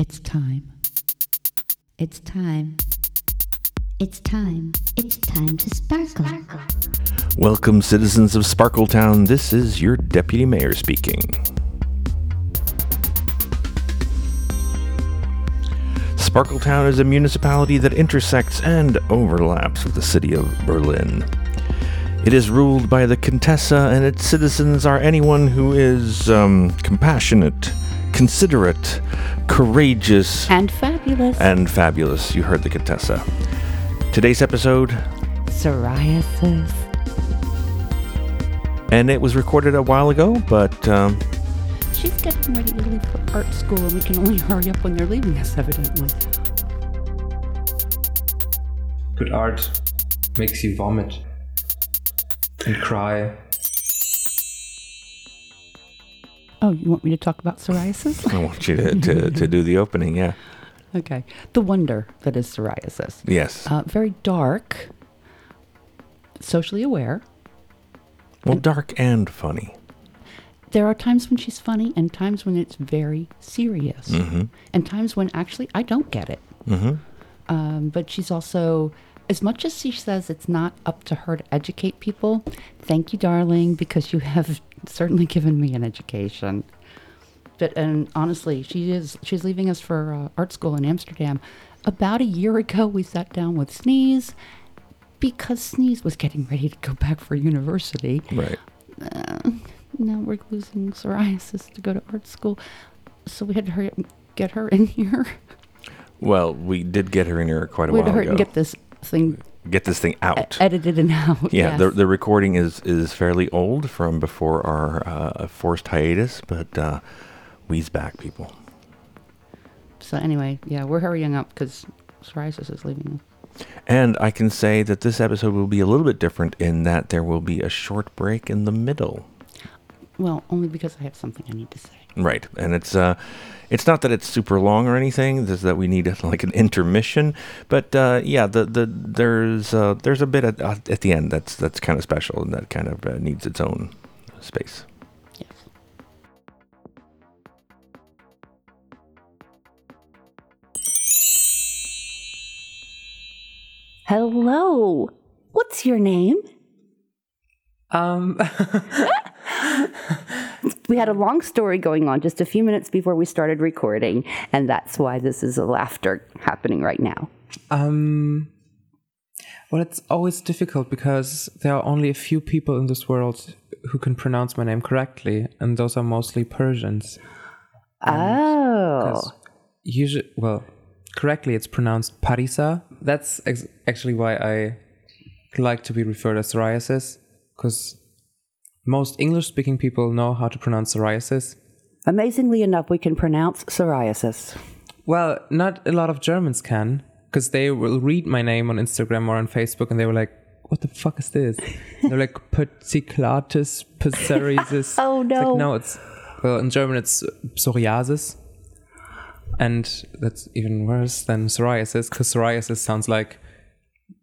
It's time. It's time. It's time. It's time to sparkle. Welcome, citizens of Sparkletown. This is your deputy mayor speaking. Sparkletown is a municipality that intersects and overlaps with the city of Berlin. It is ruled by the Contessa, and its citizens are anyone who is um, compassionate, considerate, courageous, And fabulous. and fabulous. You heard the Contessa. Today's episode Psoriasis. and it was recorded a while ago, but um, She's getting ready to leave for art school, and we can only hurry up when they're leaving us, evidently. Good art makes you vomit and cry. Oh, you want me to talk about psoriasis? I want you to, to, to do the opening. Yeah. okay. The wonder that is psoriasis. Yes. Uh, very dark, socially aware. Well, dark and funny. There are times when she's funny and times when it's very serious. Mm-hmm. And times when actually I don't get it. Mm-hmm. Um, but she's also, as much as she says it's not up to her to educate people, thank you, darling, because you have certainly given me an education. But and honestly, she is she's leaving us for uh, art school in Amsterdam. About a year ago, we sat down with Sneeze because Sneeze was getting ready to go back for university. Right. Now we're losing psoriasis to go to art school, so we had to hurry up and get her in here. Well, we did get her in here quite a we had while to hurry ago. and get this thing Get this thing e- out. edited and out. yeah, the yes. the recording is is fairly old from before our uh, forced hiatus, but uh, we's back, people. So anyway, yeah, we're hurrying up because psoriasis is leaving. us. And I can say that this episode will be a little bit different in that there will be a short break in the middle. Well, only because I have something I need to say. Right, and it's uh, it's not that it's super long or anything. It's that we need like an intermission. But uh, yeah, the the there's uh, there's a bit at, uh, at the end that's that's kind of special and that kind of uh, needs its own space. Yes. Hello. What's your name? Um, We had a long story going on just a few minutes before we started recording, and that's why this is a laughter happening right now. um, well, it's always difficult because there are only a few people in this world who can pronounce my name correctly, and those are mostly Persians. Oh. Usually, well, correctly it's pronounced Parisa. That's ex- actually why I like to be referred as psoriasis, because most English-speaking people know how to pronounce psoriasis. Amazingly enough, we can pronounce psoriasis. Well, not a lot of Germans can, because they will read my name on Instagram or on Facebook, and they were like, "What the fuck is this?" They're like Perticulatus psoriasis. Oh, It's like, no. no, it's well in German it's psoriasis, and that's even worse than psoriasis, because psoriasis sounds like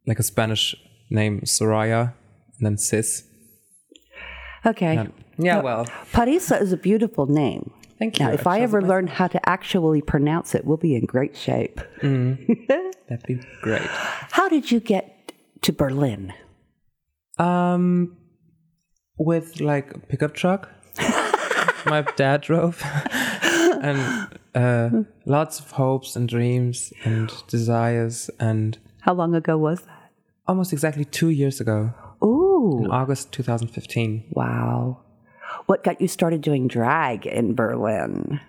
like a Spanish name, Soraya, and then cis. Okay. Yeah, well, Parisa is a beautiful name. thank you. Now, if I ever my- learn how to actually pronounce it, we'll be in great shape. that'd be great. How did you get to Berlin? Um, with like a pickup truck. My dad drove, and uh, lots of hopes and dreams and desires, and How long ago was that? almost exactly two years ago, Ooh, in August 2015. wow. What got you started doing drag in Berlin?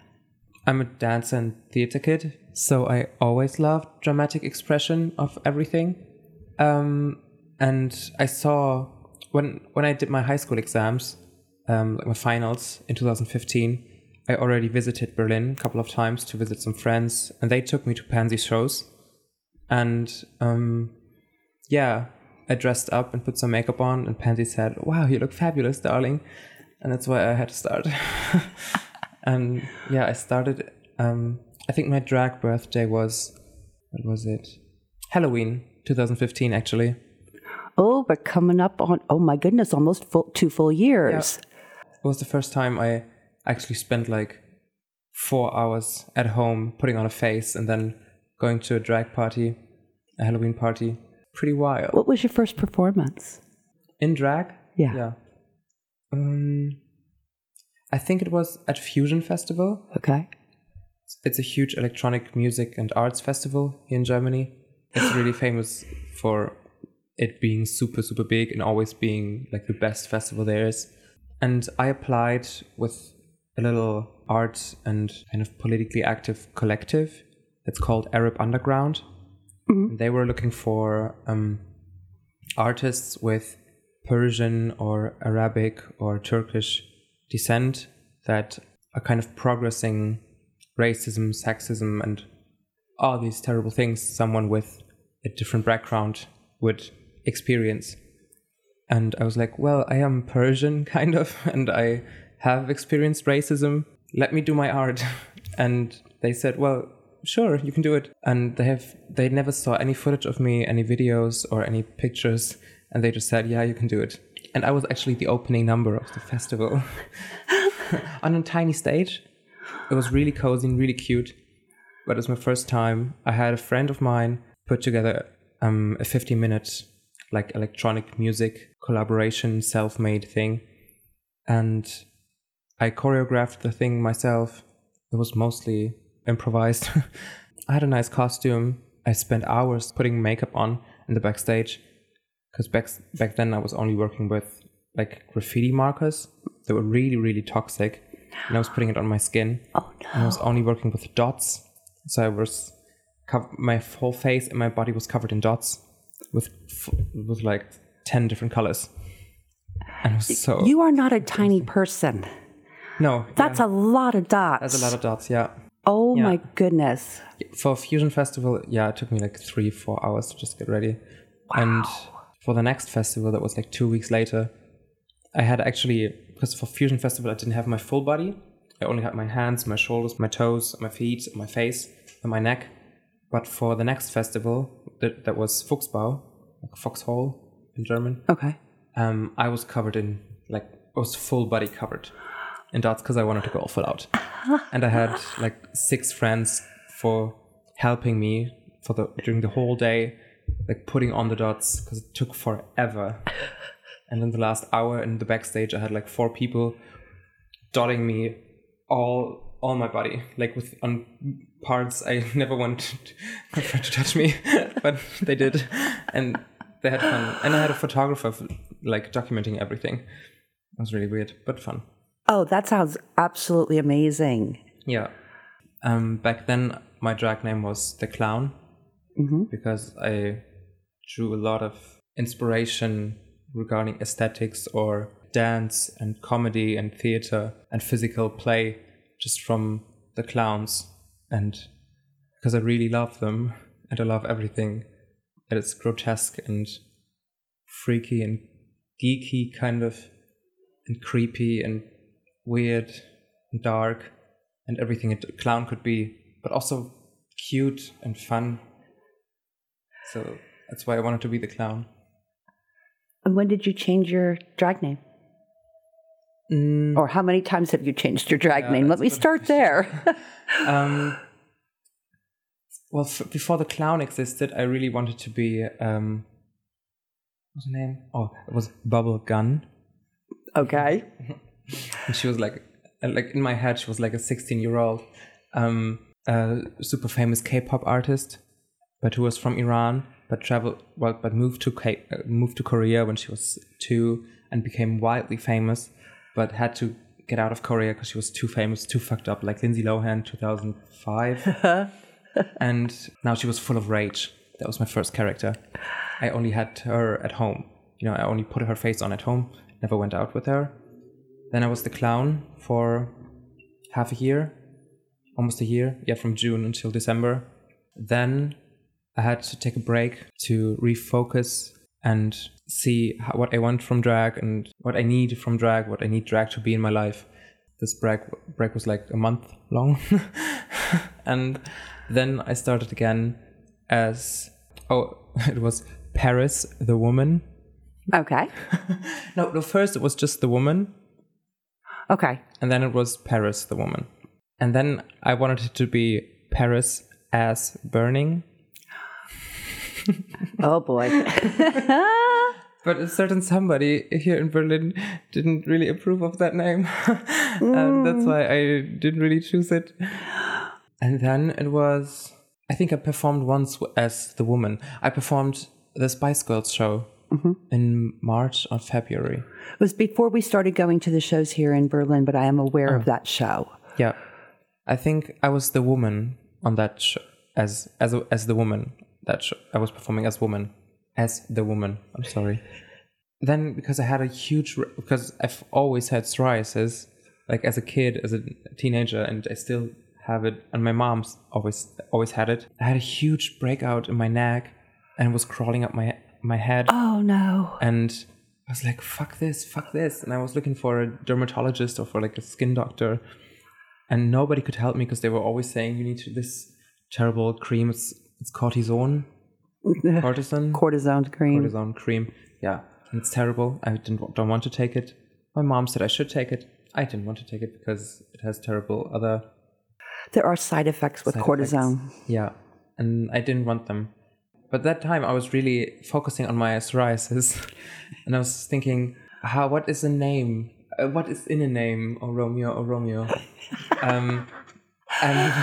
I'm a dance and theater kid, so I always loved dramatic expression of everything. Um, and I saw when when I did my high school exams, um, like my finals in 2015, I already visited Berlin a couple of times to visit some friends, and they took me to Pansy shows. And um, yeah, I dressed up and put some makeup on, and Pansy said, "Wow, you look fabulous, darling," and that's why I had to start. and yeah, I started. Um, I think my drag birthday was what was it? Halloween 2015, actually. Oh, we're coming up on, oh my goodness, almost full, two full years. It was the first time I actually spent like four hours at home putting on a face and then going to a drag party, a Halloween party. Pretty wild. What was your first performance? In drag? Yeah. Yeah. Um, I think it was at Fusion Festival. Okay. It's a huge electronic music and arts festival here in Germany. It's really famous for it being super, super big and always being like the best festival there is. And I applied with a little art and kind of politically active collective that's called Arab Underground. And They were looking for um, artists with Persian or Arabic or Turkish descent that are kind of progressing racism, sexism, and all these terrible things someone with a different background would experience. And I was like, well, I am Persian, kind of, and I have experienced racism. Let me do my art. And they said, well, sure, you can do it. And they have, they never saw any footage of me, any videos or any pictures. And they just said, yeah, you can do it. And I was actually the opening number of the festival on a tiny stage. It was really cozy and really cute. But it was my first time. I had a friend of mine put together um, a 50 minute like electronic music collaboration self-made thing and i choreographed the thing myself it was mostly improvised i had a nice costume i spent hours putting makeup on in the backstage because back, back then i was only working with like graffiti markers that were really really toxic and i was putting it on my skin Oh and I was only working with dots. So I was, cov- my whole face and my body was covered in dots with f- with like ten different colors. And it was so You are not a tiny person. no, That's a lot of dots. that's a lot of dots. Yeah, Oh yeah. my goodness. for Fusion Festival, yeah, it took me like three four hours to just get ready. Wow. And for the next festival, that was like two weeks later, I had actually because for Fusion Festival I didn't have my full body. I only had my hands, my shoulders, my toes, my feet, my face, and my neck. But for the next festival, that, that was Fuchsbau, like foxhole in German, Okay. um, I was covered in like I was full body covered in that's because I wanted to go full out, and I had like six friends for helping me for the during the whole day, like putting on the dots because it took forever. And in the last hour in the backstage, I had like four people dotting me all all my body, like with on parts I never wanted my friend to touch me, but they did, and they had fun. And I had a photographer like documenting everything. It was really weird, but fun. Oh, that sounds absolutely amazing. Yeah. Um, back then, my drag name was the clown because I drew a lot of inspiration regarding aesthetics or dance and comedy and theater and physical play just from the clowns and because I really love them and I love everything that is grotesque and freaky and geeky kind of and creepy and weird and dark and everything a clown could be, but also cute and fun. So that's why I wanted to be the clown. And when did you change your drag name? Or how many times have you changed your drag name? Let me start there. Um, well, f- before the clown existed, I really wanted to be. Um, what's her name? Oh, it was Bubble Gun. okay. And she was like, uh, like in my head, she was like a 16 year old, um, uh, super famous K-pop artist, but who was from Iran, but traveled, well, but moved to K- uh, moved to Korea when she was two and became wildly famous, but had to get out of Korea because she was too famous, too fucked up, like Lindsay Lohan, 2005. and now she was full of rage. That was my first character. I only had her at home. You know, I only put her face on at home, never went out with her. Then I was the clown for half a year, almost a year, yeah, from June until December. Then I had to take a break to refocus and see how, what I want from drag and what I need from drag, what I need drag to be in my life. This break break was like a month long, and then I started again as oh it was Paris the woman. Okay. No, no, first it was just the woman, Okay. and then it was Paris the woman. And then I wanted it to be Paris is burning. Oh boy. But a certain somebody here in Berlin didn't really approve of that name. and uh, mm. that's why I didn't really choose it. And then it was, I think I performed once as the woman. I performed the Spice Girls show Mm-hmm. in March or February. It was before we started going to the shows here in Berlin, but I am aware of oh. that show. Yeah. I think I was the woman on that show. As, as, as the woman that show. I was performing as woman. As the woman. I'm sorry. Then because I had a huge because I've always had psoriasis, like as a kid, as a teenager, and I still have it. And my mom's always always had it. I had a huge breakout in my neck, and was crawling up my my head. Oh no. And I was like, "Fuck this, fuck this!" And I was looking for a dermatologist or for like a skin doctor, and nobody could help me because they were always saying, "You need to this terrible cream. It's it's cortisone, cortisone, Cortisone cream. cortisone cream. Yeah, and it's terrible. I didn't don't want to take it. My mom said I should take it. I didn't want to take it because it has terrible other There are side effects with side cortisone. effects. Yeah, and I didn't want them. But that time I was really focusing on my psoriasis, and I was thinking, how what is a name? Uh, what is in a name? Or Romeo or Romeo? um, and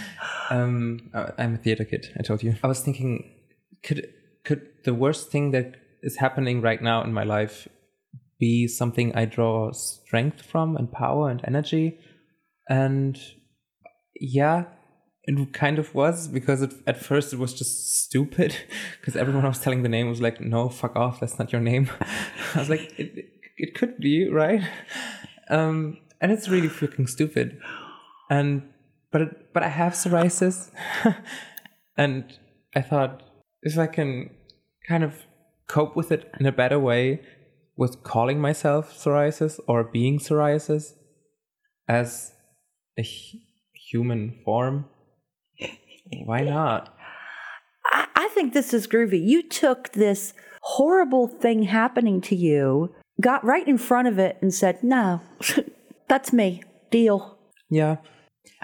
um, uh, I'm a theater kid. I told you. I was thinking, could could the worst thing that is happening right now in my life be something I draw strength from and power and energy? And yeah, it kind of was because it, at first it was just stupid because everyone I was telling the name was like, no, fuck off, that's not your name. I was like, it, it could be, right? Um, and it's really freaking stupid. And, but, but I have psoriasis. and I thought if I can kind of cope with it in a better way with calling myself psoriasis or being psoriasis as a human form, why not? I, I think this is groovy. You took this horrible thing happening to you, got right in front of it, and said, No, that's me. Deal. Yeah.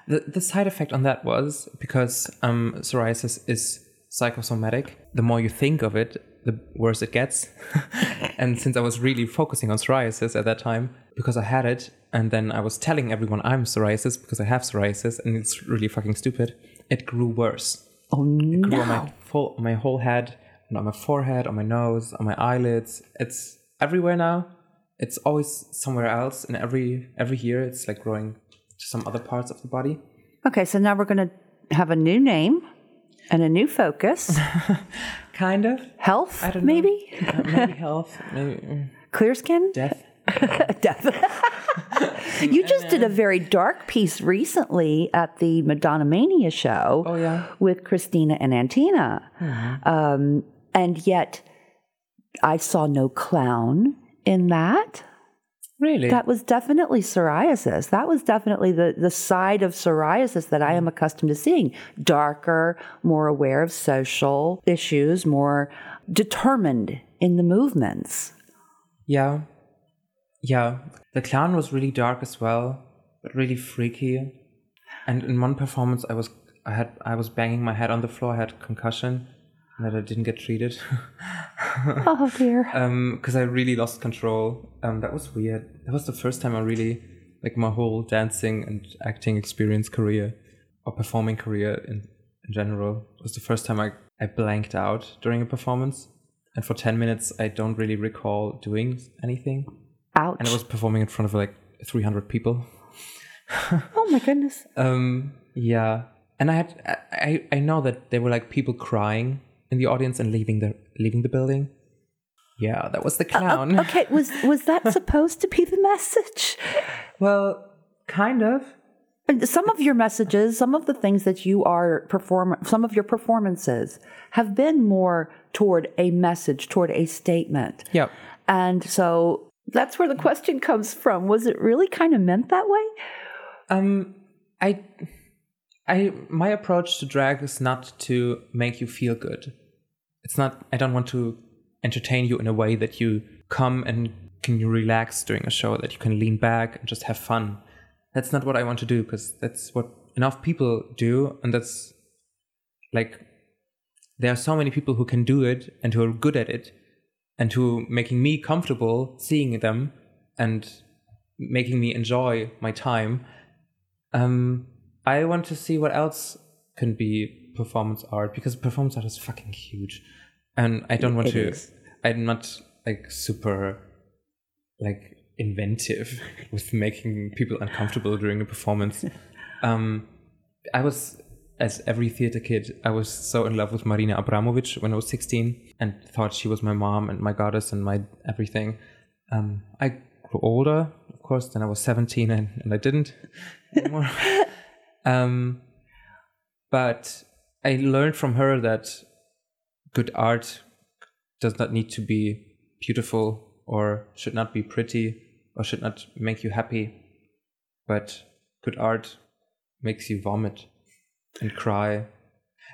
The, the side effect on that was because um, psoriasis is psychosomatic. The more you think of it, the worse it gets. and since I was really focusing on psoriasis at that time, because I had it, and then I was telling everyone I'm psoriasis because I have psoriasis, and it's really fucking stupid, it grew worse. Oh, It grew on no. my full, my whole head, and on my forehead, on my nose, on my eyelids. It's everywhere now. It's always somewhere else, and every every year it's like growing to some other parts of the body. Okay, so now we're to have a new name and a new focus. Kind of. Health, I don't know. maybe? Uh, maybe health, maybe mm, Clear skin? death. Death. you just did a very dark piece recently at the Madonna Mania show Oh yeah. with Christina and Antina. Um, and yet, I saw no clown in that. Really? That was definitely psoriasis. That was definitely the, the side of psoriasis that I am accustomed to seeing. Darker, more aware of social issues, more determined in the movements. yeah. Yeah. The clown was really dark as well, but really freaky. And in one performance, I was I had I was banging my head on the floor. I had concussion, and that I didn't get treated. Oh dear. because I really lost control. Um, that was weird. That was the first time I really, like, my whole dancing and acting experience career, or performing career in, in general, was the first time I, I blanked out during a performance. And for 10 minutes, I don't really recall doing anything. Ouch. And I was performing in front of like 300 people. oh my goodness. Um, yeah. And I had, I, I know that there were like people crying in the audience and leaving the, leaving the building. Yeah, that was the clown. Okay, was was that supposed to be the message? Well, kind of. And Some of your messages, some of the things that you are perform, some of your performances have been more toward a message, toward a statement. Yeah. And so that's where the question comes from. Was it really kind of meant that way? Um, I, I, my approach to drag is not to make you feel good. It's not. I don't want to entertain you in a way that you come and can relax during a show, that you can lean back and just have fun. that's not what I want to do because that's what enough people do, and that's like there are so many people who can do it and who are good at it, and to making me comfortable seeing them and making me enjoy my time. Um, I want to see what else can be performance art because performance art is fucking huge, and I don't want It to. is. I'm not like super like inventive with making people uncomfortable during a performance. um, I was, as every theater kid, I was so in love with Marina Abramovic when I was 16 and thought she was my mom and my goddess and my everything. Um, I grew older, of course, then I was 17 and, and I didn't anymore. um, but I learned from her that good art does not need to be beautiful or should not be pretty or should not make you happy, but good art makes you vomit and cry.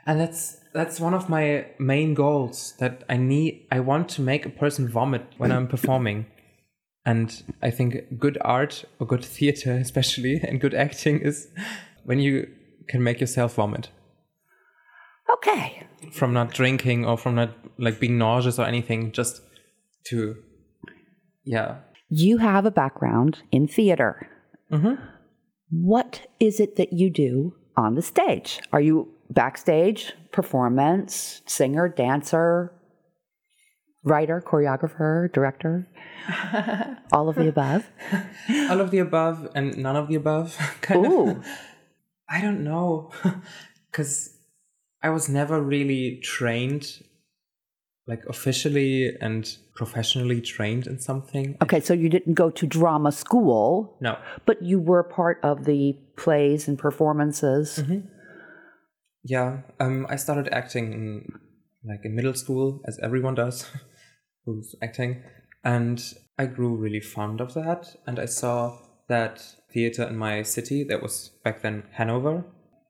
And that's that's one of my main goals that I need I want to make a person vomit when I'm performing. And I think good art or good theater especially and good acting is when you can make yourself vomit Okay. from not drinking or from not like being nauseous or anything just to yeah You have a background in theater. Mm-hmm. What is it that you do on the stage? Are you backstage, performance, singer, dancer, writer, choreographer, director? All of the above? all of the above and none of the above kind Ooh. of i don't know because i was never really trained like officially and professionally trained in something? Okay, so you didn't go to drama school, no. But you were part of the plays and performances. yeah um i started acting in like in middle school as everyone does who's acting. And i grew really fond of that. And i saw that theater in my city that was back then hanover.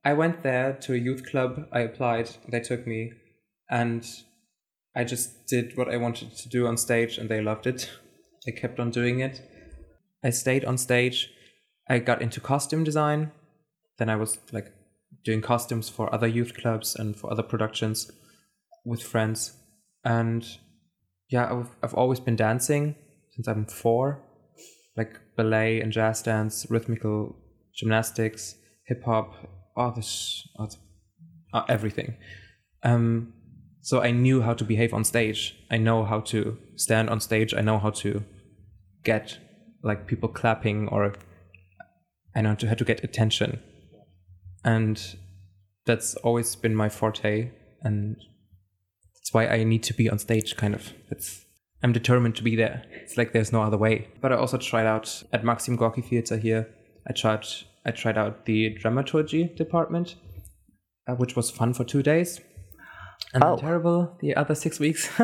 I went there to a youth club. I applied. They took me. And i just did what i wanted to do on stage and they loved it. I kept on doing it. I stayed on stage. I got into costume design. Then I was like doing costumes for other youth clubs and for other productions with friends. And yeah, I've, I've always been dancing since I'm four, like ballet and jazz dance, rhythmical gymnastics, hip hop, all this, all this- uh, everything. Um, so I knew how to behave on stage. I know how to stand on stage. I know how to get like people clapping or I know how to get attention. And that's always been my forte. And that's why i need to be on stage kind of. It's i'm determined to be there. It's like there's no other way. But i also tried out at maxim gorky theater here. I tried i tried out the dramaturgy department uh, which was fun for two days and Oh. terrible the other six weeks.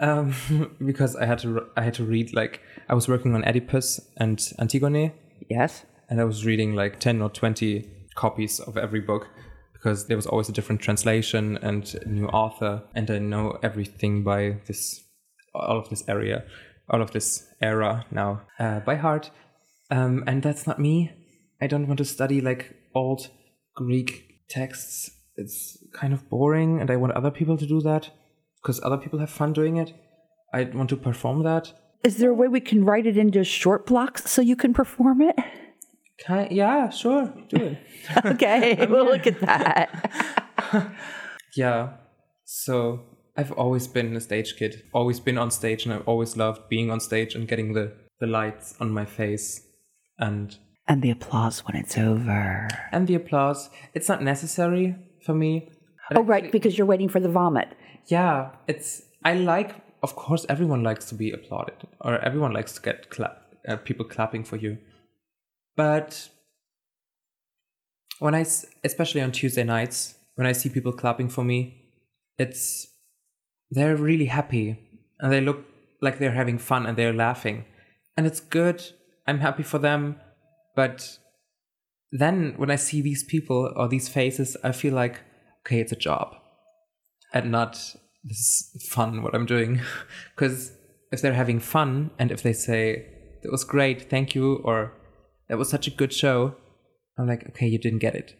Um, because i had to i had to read like i was working on oedipus and antigone. Yes. and I was reading like 10 or 20 copies of every book because there was always a different translation and a new author. And I know everything by this all of this area all of this era now uh, by heart. Um, and that's not me. I don't want to study like old Greek texts it's kind of boring and I want other people to do that because other people have fun doing it I want to perform that Is there a way we can write it into short blocks so you can perform it? Can yeah sure do it Okay, we'll look at that. Yeah. So I've always been a stage kid, always been on stage, and I've always loved being on stage and getting the, the lights on my face and And the applause when it's over. and the applause. It's not necessary for me. Oh, right, because you're waiting for the vomit. Yeah, it's I like. Of course, everyone likes to be applauded, or everyone likes to get clap, uh, people clapping for you. But when I, especially on Tuesday nights, when I see people clapping for me, it's they're really happy and they look like they're having fun and they're laughing, and it's good. I'm happy for them, but then when I see these people or these faces, I feel like okay, it's a job and not this is fun what I'm doing. Because if they're having fun and if they say it was great, thank you, or that was such a good show. I'm like, okay, you didn't get it.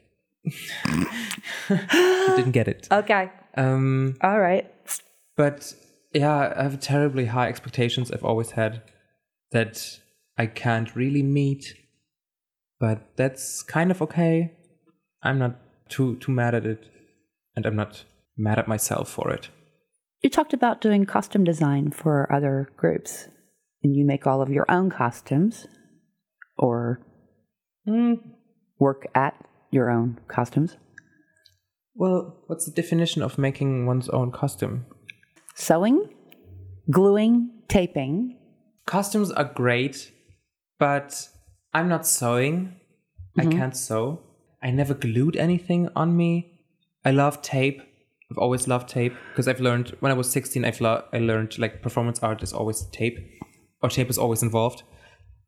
you didn't get it. Okay. Um, All right. but yeah, I have terribly high expectations. I've always had that I can't really meet, but that's kind of okay. I'm not too too mad at it, and I'm not mad at myself for it. You talked about doing costume design for other groups, and you make all of your own costumes or hmm. work at your own costumes. Well, what's the definition of making one's own costume? Sewing, gluing, taping. Costumes are great, but I'm not sewing. I mm-hmm. can't sew. I never glued anything on me. I love tape. I've always loved tape because I've learned when I was 16. I've lo- I learned like performance art is always tape, or tape is always involved,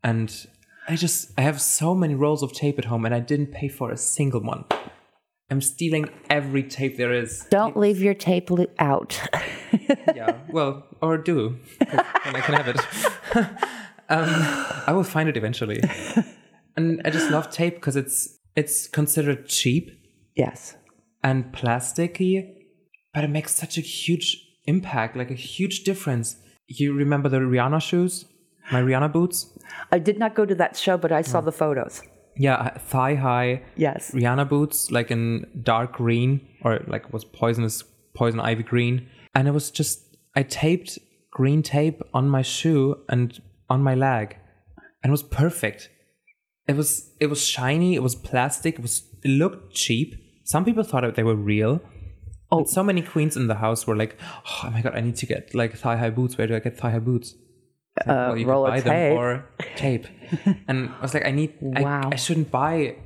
and I just I have so many rolls of tape at home, and I didn't pay for a single one. I'm stealing every tape there is. Don't leave your tape li- out. yeah, well, or do, then I can have it. um, I will find it eventually. And I just love tape because it's it's considered cheap yes. and plasticky, but it makes such a huge impact, like a huge difference. You remember the Rihanna shoes, my Rihanna boots? I did not go to that show, but I saw the photos. Yeah, thigh high Yes. Rihanna boots, like in dark green or like was poisonous poison ivy green, and it was just I taped green tape on my shoe and on my leg, and it was perfect. It was it was shiny. It was plastic. It was it looked cheap. Some people thought that they were real. Oh, so many queens in the house were like, "Oh my god, I need to get like thigh high boots. Where do I get thigh high boots?" Like, uh, well, you roll can buy tape. them or tape. and I was like, I need. I- Wow. I, shouldn't buy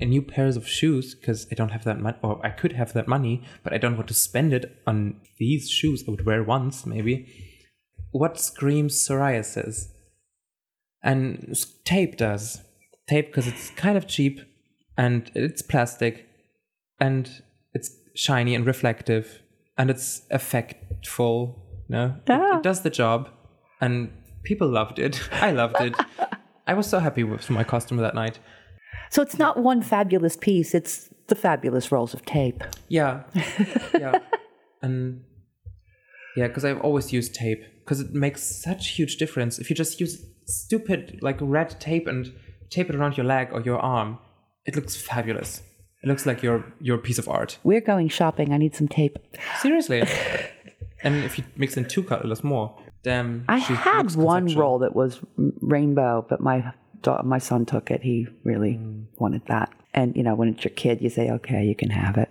a new pairs of shoes because I don't have that money, or I could have that money, but I don't want to spend it on these shoes I would wear once, maybe. What screams psoriasis? And tape does. Tape because it's kind of cheap and it's plastic and it's shiny and reflective and it's effectful. No, It- Yeah. it ah. does the job and people loved it. I loved it. I was so happy with my costume that night. So it's not one fabulous piece, it's the fabulous rolls of tape. Yeah, yeah, and yeah, because I've always used tape because it makes such huge difference. If you just use stupid like red tape and tape it around your leg or your arm, it looks fabulous. It looks like your your piece of art. We're going shopping. I need some tape. Seriously. and if you mix in two colors more, then I had one roll that was rainbow, but my my son took it. He really mm. wanted that. And you know, when it's your kid, you say, "Okay, you can have it."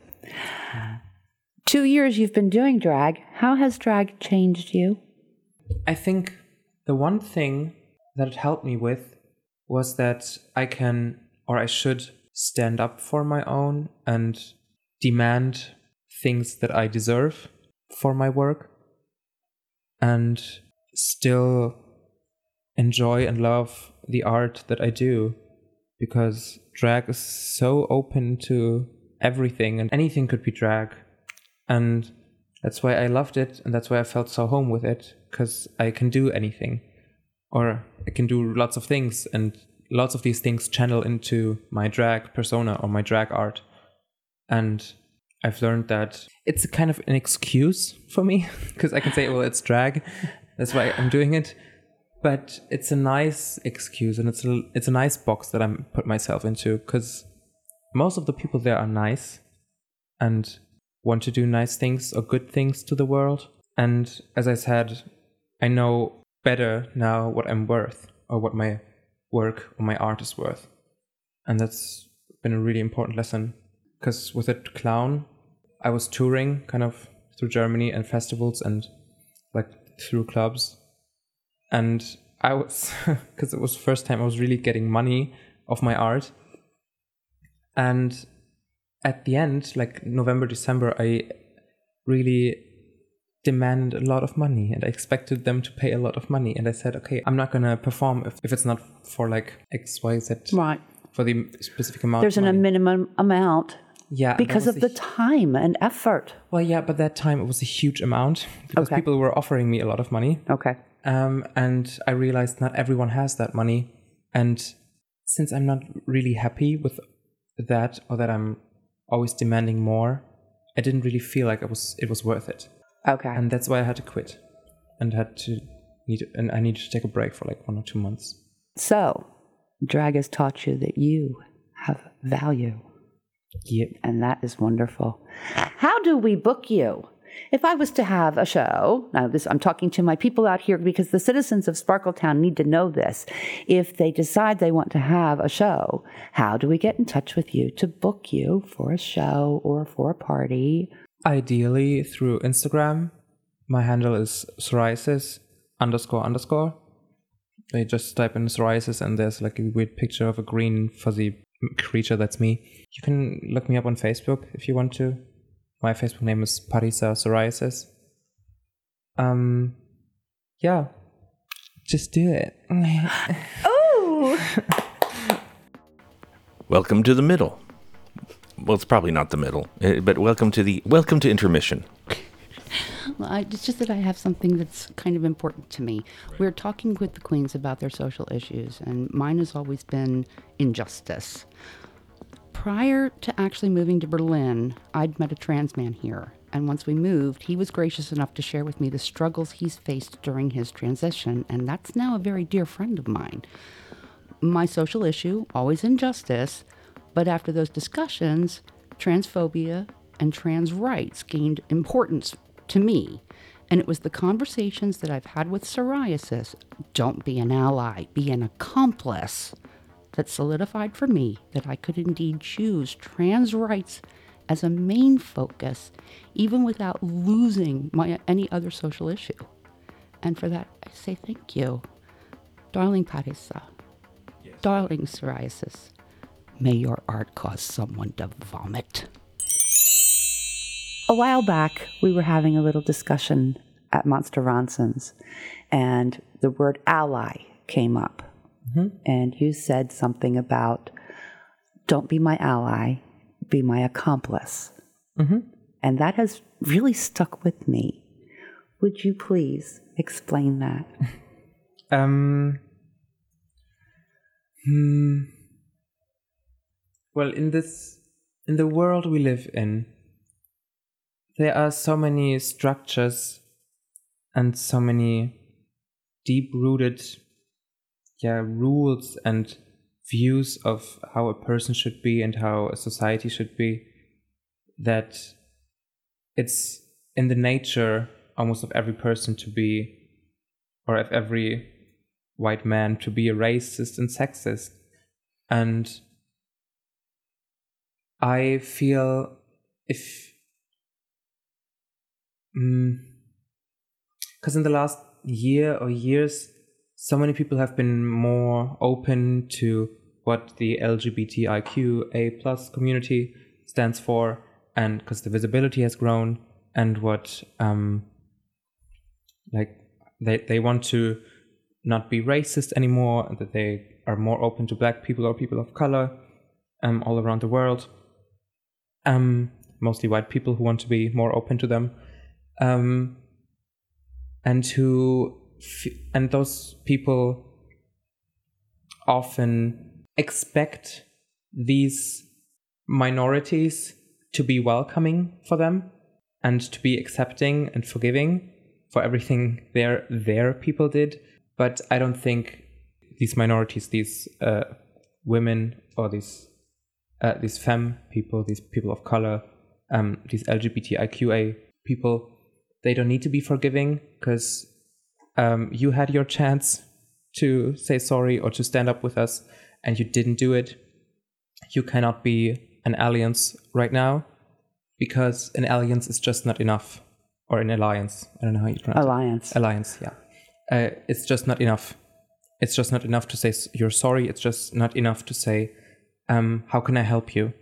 Two years you've been doing drag. How has drag changed you? I think the one thing that it helped me with was that I can or I should stand up for my own and demand things that I deserve for my work and still enjoy and love the art that I do because drag is so open to everything and anything could be drag. And that's why I loved it and that's why I felt so home with it because I can do anything or I can do lots of things and lots of these things channel into my drag persona or my drag art. And I've learned that it's a kind of an excuse for me because I can say well it's drag. That's why I'm doing it. But it's a nice excuse and it's a it's a nice box that I'm put myself into because most of the people there are nice and want to do nice things or good things to the world. And as I said, I know better now what I'm worth or what my work or my art is worth. And that's been a really important lesson because with a clown, I was touring kind of through Germany and festivals and like through clubs. And I was, because it was the first time I was really getting money off my art. And at the end, like November, December, I really demand a lot of money and I expected them to pay a lot of money. And I said, okay, I'm not going to perform if, if it's not for like X, Y, Z, Right. for the specific amount. There's of an, a minimum amount yeah, because of the time and effort. Well, yeah, but that time it was a huge amount because Okay. people were offering me a lot of money. Okay. Um, and I realized not everyone has that money. And since I'm not really happy with that or that I'm always demanding more, I didn't really feel like it was it was worth it. Okay. And that's why I had to quit and had to need and I needed to take a break for like one or two months. so, drag has taught you that you have value, Yep. and that is wonderful. How do we book you? If I was to have a show, now this I'm talking to my people out here because the citizens of Sparkletown need to know this. If they decide they want to have a show, how do we get in touch with you to book you for a show or for a party? Ideally through Instagram. My handle is psoriasis underscore underscore. They just type in psoriasis and there's like a weird picture of a green fuzzy creature. That's me. You can look me up on Facebook if you want to. My Facebook name is Parisa Psoriasis. Um, yeah, just do it. Oh! Welcome to the middle. Well, it's probably not the middle, eh, but welcome to the welcome to intermission. Well, I, it's just that I have something that's kind of important to me. We're talking with the queens about their social issues, and mine has always been injustice. Prior to actually moving to Berlin, I'd met a trans man here, and once we moved, he was gracious enough to share with me the struggles he's faced during his transition, and that's now a very dear friend of mine. My social issue, always injustice, but after those discussions, transphobia and trans rights gained importance to me. And it was the conversations that I've had with psoriasis don't be an ally, be an accomplice that solidified for me that I could indeed choose trans rights as a main focus, even without losing my any other social issue. And for that, I say thank you. Darling Parisa, darling psoriasis, may your art cause someone to vomit. A while back, we were having a little discussion at Monster Ronson's, and the word ally came up. And you said something about don't be my ally, be my accomplice. And that has really stuck with me. Would you please explain that? Um. Hmm. Well, in this, in the world we live in, there are so many structures and so many deep-rooted, yeah, rules and views of how a person should be and how a society should be that it's in the nature almost of every person to be or of every white man to be a racist and sexist. And I feel if. Because in the last year or years, so many people have been more open to what the LGBTIQA plus community stands for, and because the visibility has grown, and what um, like they they want to not be racist anymore and that they are more open to black people or people of color um, all around the world um, mostly white people who want to be more open to them um, and who f- and those people often expect these minorities to be welcoming for them and to be accepting and forgiving for everything their their people did. But i don't think these minorities these uh, women or these uh, these femme people these people of color um, these lgbtiqa people they don't need to be forgiving because um, you had your chance to say sorry or to stand up with us and you didn't do it. You cannot be an alliance right now because an alliance is just not enough or an alliance. I don't know how you pronounce it. Alliance. alliance yeah. Uh, it's just not enough. It's just not enough to say you're sorry. It's just not enough to say um, how can i help you?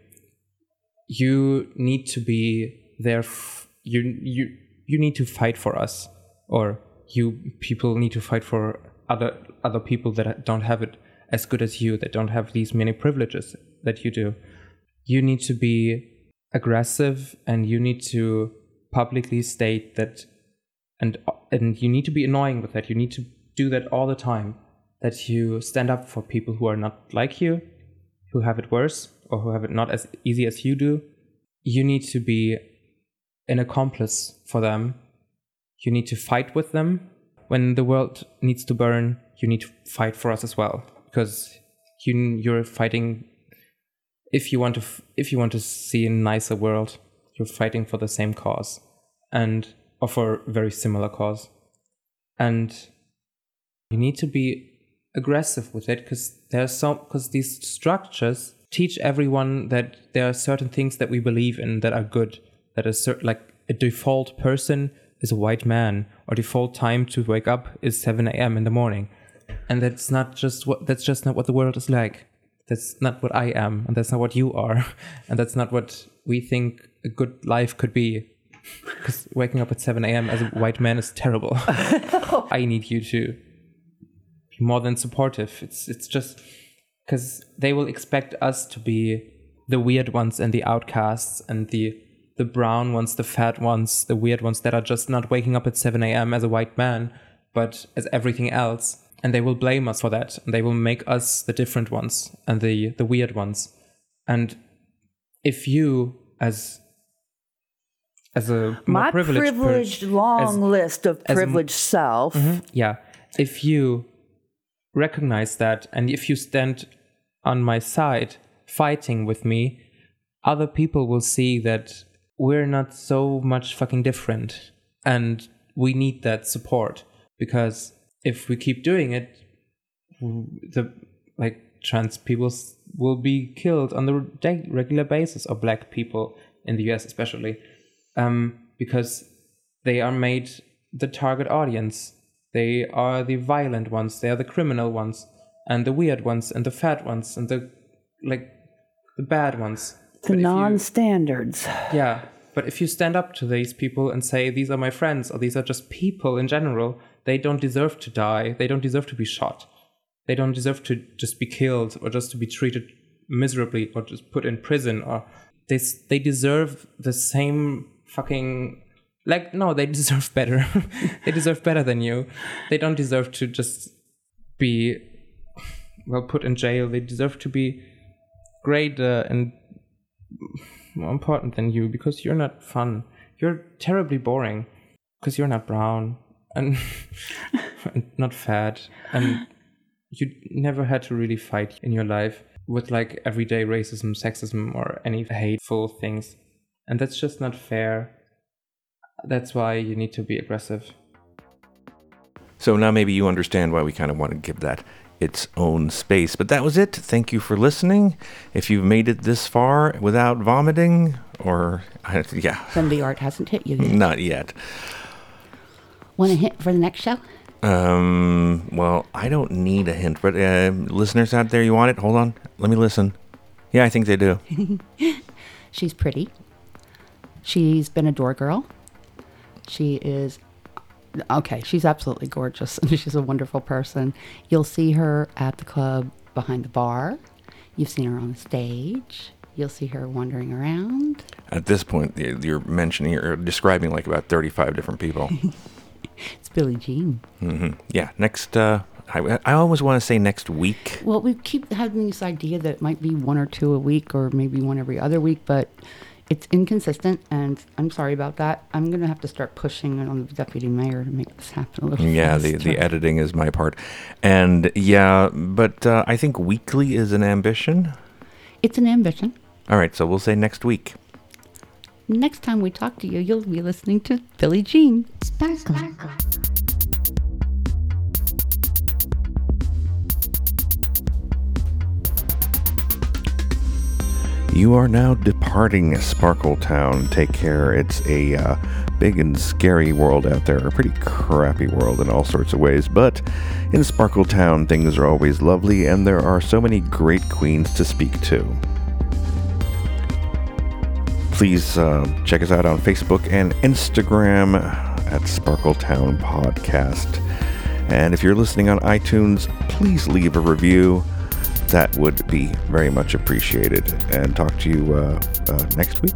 You need to be there f- you you you need to fight for us or you people need to fight for other other people that don't have it as good as you that don't have these many privileges that you do. You need to be aggressive and you need to publicly state that and and you need to be annoying with that. You need to do that all the time that you stand up for people who are not like you, who have it worse, or who have it not as easy as you do. You need to be an accomplice for them. You need to fight with them. When the world needs to burn, you need to fight for us as well, because you you're fighting. If you want to, if you want to see a nicer world, you're fighting for the same cause, and or for a very similar cause, and you need to be aggressive with it because there's because these structures teach everyone that there are certain things that we believe in that are good that a certain like a default person is a white man or default time to wake up is 7 a.m in the morning. And that's not just what that's just not what the world is like. That's not what i am and that's not what you are and that's not what we think a good life could be. Because waking up at 7 a.m as a white man is terrible. I need you to more than supportive it's it's just because they will expect us to be the weird ones and the outcasts and the the brown ones, the fat ones, the weird ones that are just not waking up at 7 a.m. as a white man, but as everything else. And they will blame us for that. And they will make us the different ones and the, the weird ones. And if you, as as a My privileged, per- long as- list of privileged self. Mm-hmm. yeah if you recognize that and if you stand on my side fighting with me other people will see that we're not so much fucking different and we need that support because if we keep doing it the like trans people will be killed on the regular basis or black people in the US especially um, because they are made the target audience. They are the violent ones. They are the criminal ones, and the weird ones, and the fat ones, and the like, the bad ones. The you- non-standards. yeah, but if you stand up to these people and say these are my friends or these are just people in general, they don't deserve to die. They don't deserve to be shot. They don't deserve to just be killed or just to be treated miserably or just put in prison or they they deserve the same fucking like no, they deserve better. they deserve better than you. They don't deserve to just be well put in jail. They deserve to be greater and more important than you because you're not fun. You're terribly boring because you're not brown and, and not fat and you never had to really fight in your life with like everyday racism, sexism, or any hateful things. And that's just not fair. That's why you need to be aggressive. So now maybe you understand why we kind of want to give that its own space. But that was it. Thank you for listening. If you've made it this far without vomiting, or yeah, Then the art hasn't hit you yet. not yet. Want a hint for the next show? Um, well, I don't need a hint, but uh, listeners out there, you want it? Hold on. Let me listen. Yeah, I think they do. She's pretty. She's been a door girl. She is okay. She's absolutely gorgeous, and she's a wonderful person. You'll see her at the club behind the bar. You've seen her on the stage. You'll see her wandering around. At this point, you're mentioning or describing like about 35 different people. It's Billie Jean. Mm-hmm. Yeah, next, uh, I, I always want to say next week. Well, we keep having this idea that it might be one or two a week, or maybe one every other week, but it's inconsistent, and I'm sorry about that. I'm going to have to start pushing on the deputy mayor to make this happen a little. Yeah, the, faster. the editing is my part. And yeah, but uh, I think weekly is an ambition. It's an ambition. All right, so we'll say next week. Next time we talk to you, you'll be listening to Billie Jean. Sparkle. You are now departing Sparkle Town. Take care. It's a uh, big and scary world out there, a pretty crappy world in all sorts of ways. But in Sparkle Town, things are always lovely, and there are so many great queens to speak to. Please uh, check us out on Facebook and Instagram at Sparkletown Podcast. And if you're listening on iTunes, please leave a review. That would be very much appreciated. And talk to you uh, uh, next week.